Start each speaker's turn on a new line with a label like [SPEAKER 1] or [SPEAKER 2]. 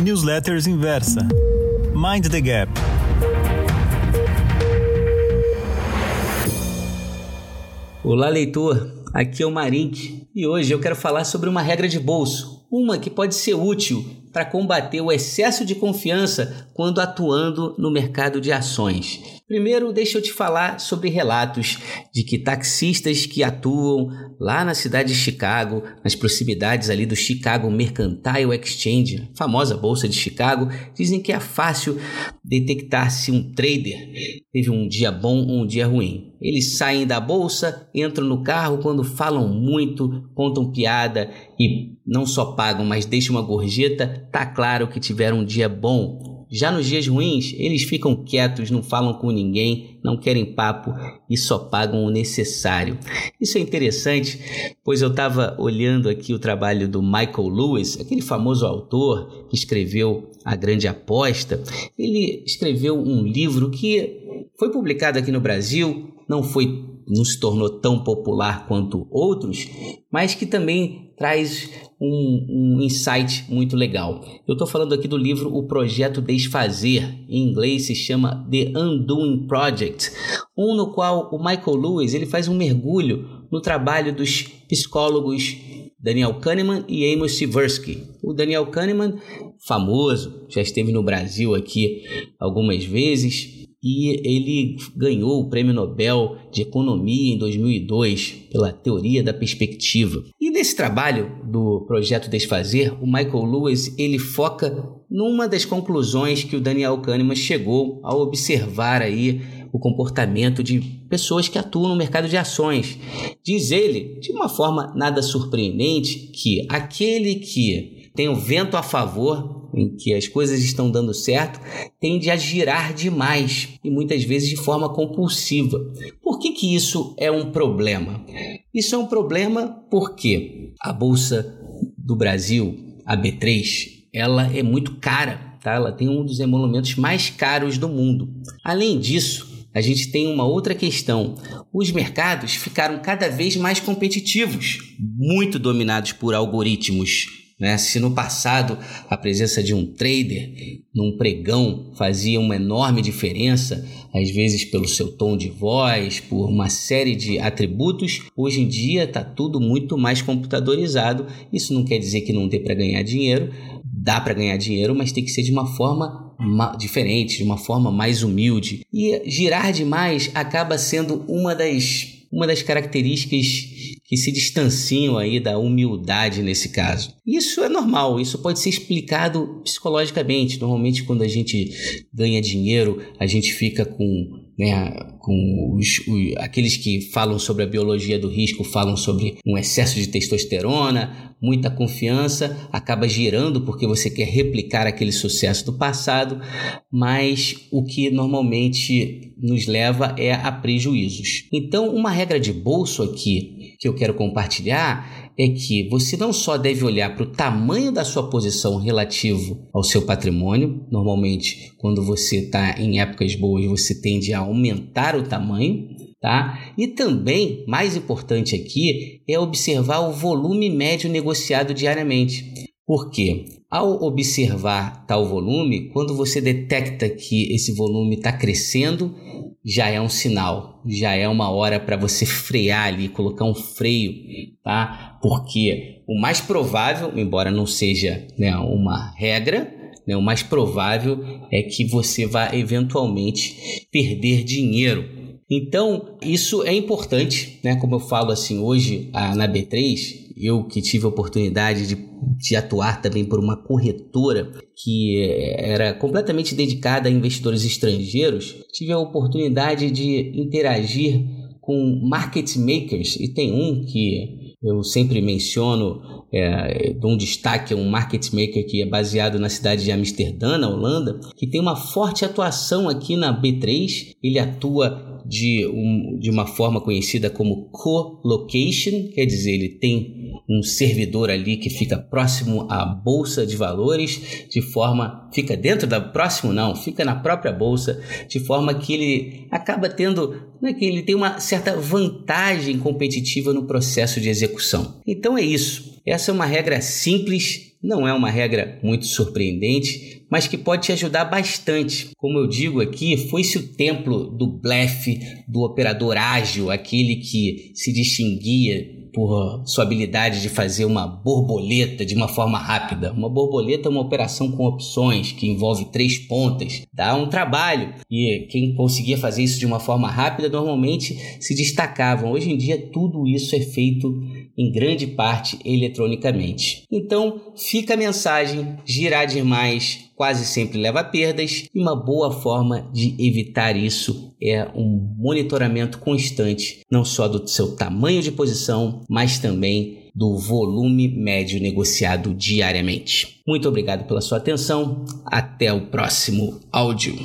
[SPEAKER 1] Newsletters Inversa. Mind the Gap.
[SPEAKER 2] Olá, leitor. Aqui é o Marink e hoje eu quero falar sobre uma regra de bolso, uma que pode ser útil para combater o excesso de confiança quando atuando no mercado de ações. Primeiro, deixa eu te falar sobre relatos de que taxistas que atuam lá na cidade de Chicago, nas proximidades ali do Chicago Mercantile Exchange, famosa bolsa de Chicago, dizem que é fácil detectar se um trader. Teve um dia bom ou um dia ruim. Eles saem da bolsa, entram no carro quando falam muito, contam piada e não só pagam, mas deixam uma gorjeta, tá claro que tiveram um dia bom já nos dias ruins, eles ficam quietos, não falam com ninguém, não querem papo e só pagam o necessário. Isso é interessante, pois eu estava olhando aqui o trabalho do Michael Lewis, aquele famoso autor que escreveu A Grande Aposta. Ele escreveu um livro que foi publicado aqui no Brasil, não foi não se tornou tão popular quanto outros, mas que também traz um, um insight muito legal. Eu estou falando aqui do livro O Projeto Desfazer, em inglês se chama The Undoing Project, um no qual o Michael Lewis ele faz um mergulho no trabalho dos psicólogos Daniel Kahneman e Amos Tversky. O Daniel Kahneman, famoso, já esteve no Brasil aqui algumas vezes, e ele ganhou o Prêmio Nobel de Economia em 2002 pela teoria da perspectiva. E nesse trabalho do projeto Desfazer, o Michael Lewis ele foca numa das conclusões que o Daniel Kahneman chegou ao observar aí o comportamento de pessoas que atuam no mercado de ações. Diz ele, de uma forma nada surpreendente, que aquele que tem o vento a favor em que as coisas estão dando certo, tende a girar demais e muitas vezes de forma compulsiva. Por que, que isso é um problema? Isso é um problema porque a bolsa do Brasil, a B3, ela é muito cara, tá? Ela tem um dos emolumentos mais caros do mundo. Além disso, a gente tem uma outra questão. Os mercados ficaram cada vez mais competitivos, muito dominados por algoritmos né? Se no passado a presença de um trader num pregão fazia uma enorme diferença, às vezes pelo seu tom de voz, por uma série de atributos, hoje em dia está tudo muito mais computadorizado. Isso não quer dizer que não dê para ganhar dinheiro, dá para ganhar dinheiro, mas tem que ser de uma forma diferente, de uma forma mais humilde. E girar demais acaba sendo uma das uma das características que se distanciam aí da humildade nesse caso. Isso é normal, isso pode ser explicado psicologicamente. Normalmente, quando a gente ganha dinheiro, a gente fica com né, com os, os, aqueles que falam sobre a biologia do risco, falam sobre um excesso de testosterona, muita confiança, acaba girando porque você quer replicar aquele sucesso do passado, mas o que normalmente nos leva é a prejuízos. Então, uma regra de bolso aqui que eu quero compartilhar é que você não só deve olhar para o tamanho da sua posição relativo ao seu patrimônio. Normalmente, quando você está em épocas boas, você tende a aumentar o tamanho, tá? E também, mais importante aqui, é observar o volume médio negociado diariamente. Por quê? Ao observar tal volume, quando você detecta que esse volume está crescendo, já é um sinal, já é uma hora para você frear ali, colocar um freio, tá? Porque o mais provável, embora não seja né, uma regra, né, o mais provável é que você vá eventualmente perder dinheiro. Então, isso é importante, né? Como eu falo assim, hoje na B3, eu que tive a oportunidade de, de atuar também por uma corretora que era completamente dedicada a investidores estrangeiros, tive a oportunidade de interagir com market makers e tem um que eu sempre menciono, é, dou um destaque a um market maker que é baseado na cidade de Amsterdã, na Holanda, que tem uma forte atuação aqui na B3. Ele atua de, um, de uma forma conhecida como co-location, quer dizer, ele tem um servidor ali que fica próximo à bolsa de valores, de forma fica dentro da próximo não, fica na própria bolsa, de forma que ele acaba tendo, né, que ele tem uma certa vantagem competitiva no processo de execução. Então é isso. Essa é uma regra simples não é uma regra muito surpreendente, mas que pode te ajudar bastante. Como eu digo aqui, foi-se o templo do blefe, do operador ágil, aquele que se distinguia por sua habilidade de fazer uma borboleta de uma forma rápida. Uma borboleta é uma operação com opções que envolve três pontas. Dá um trabalho e quem conseguia fazer isso de uma forma rápida normalmente se destacavam. Hoje em dia tudo isso é feito em grande parte eletronicamente. Então fica a mensagem: girar demais quase sempre leva a perdas e uma boa forma de evitar isso é um monitoramento constante, não só do seu tamanho de posição, mas também do volume médio negociado diariamente. Muito obrigado pela sua atenção. Até o próximo áudio.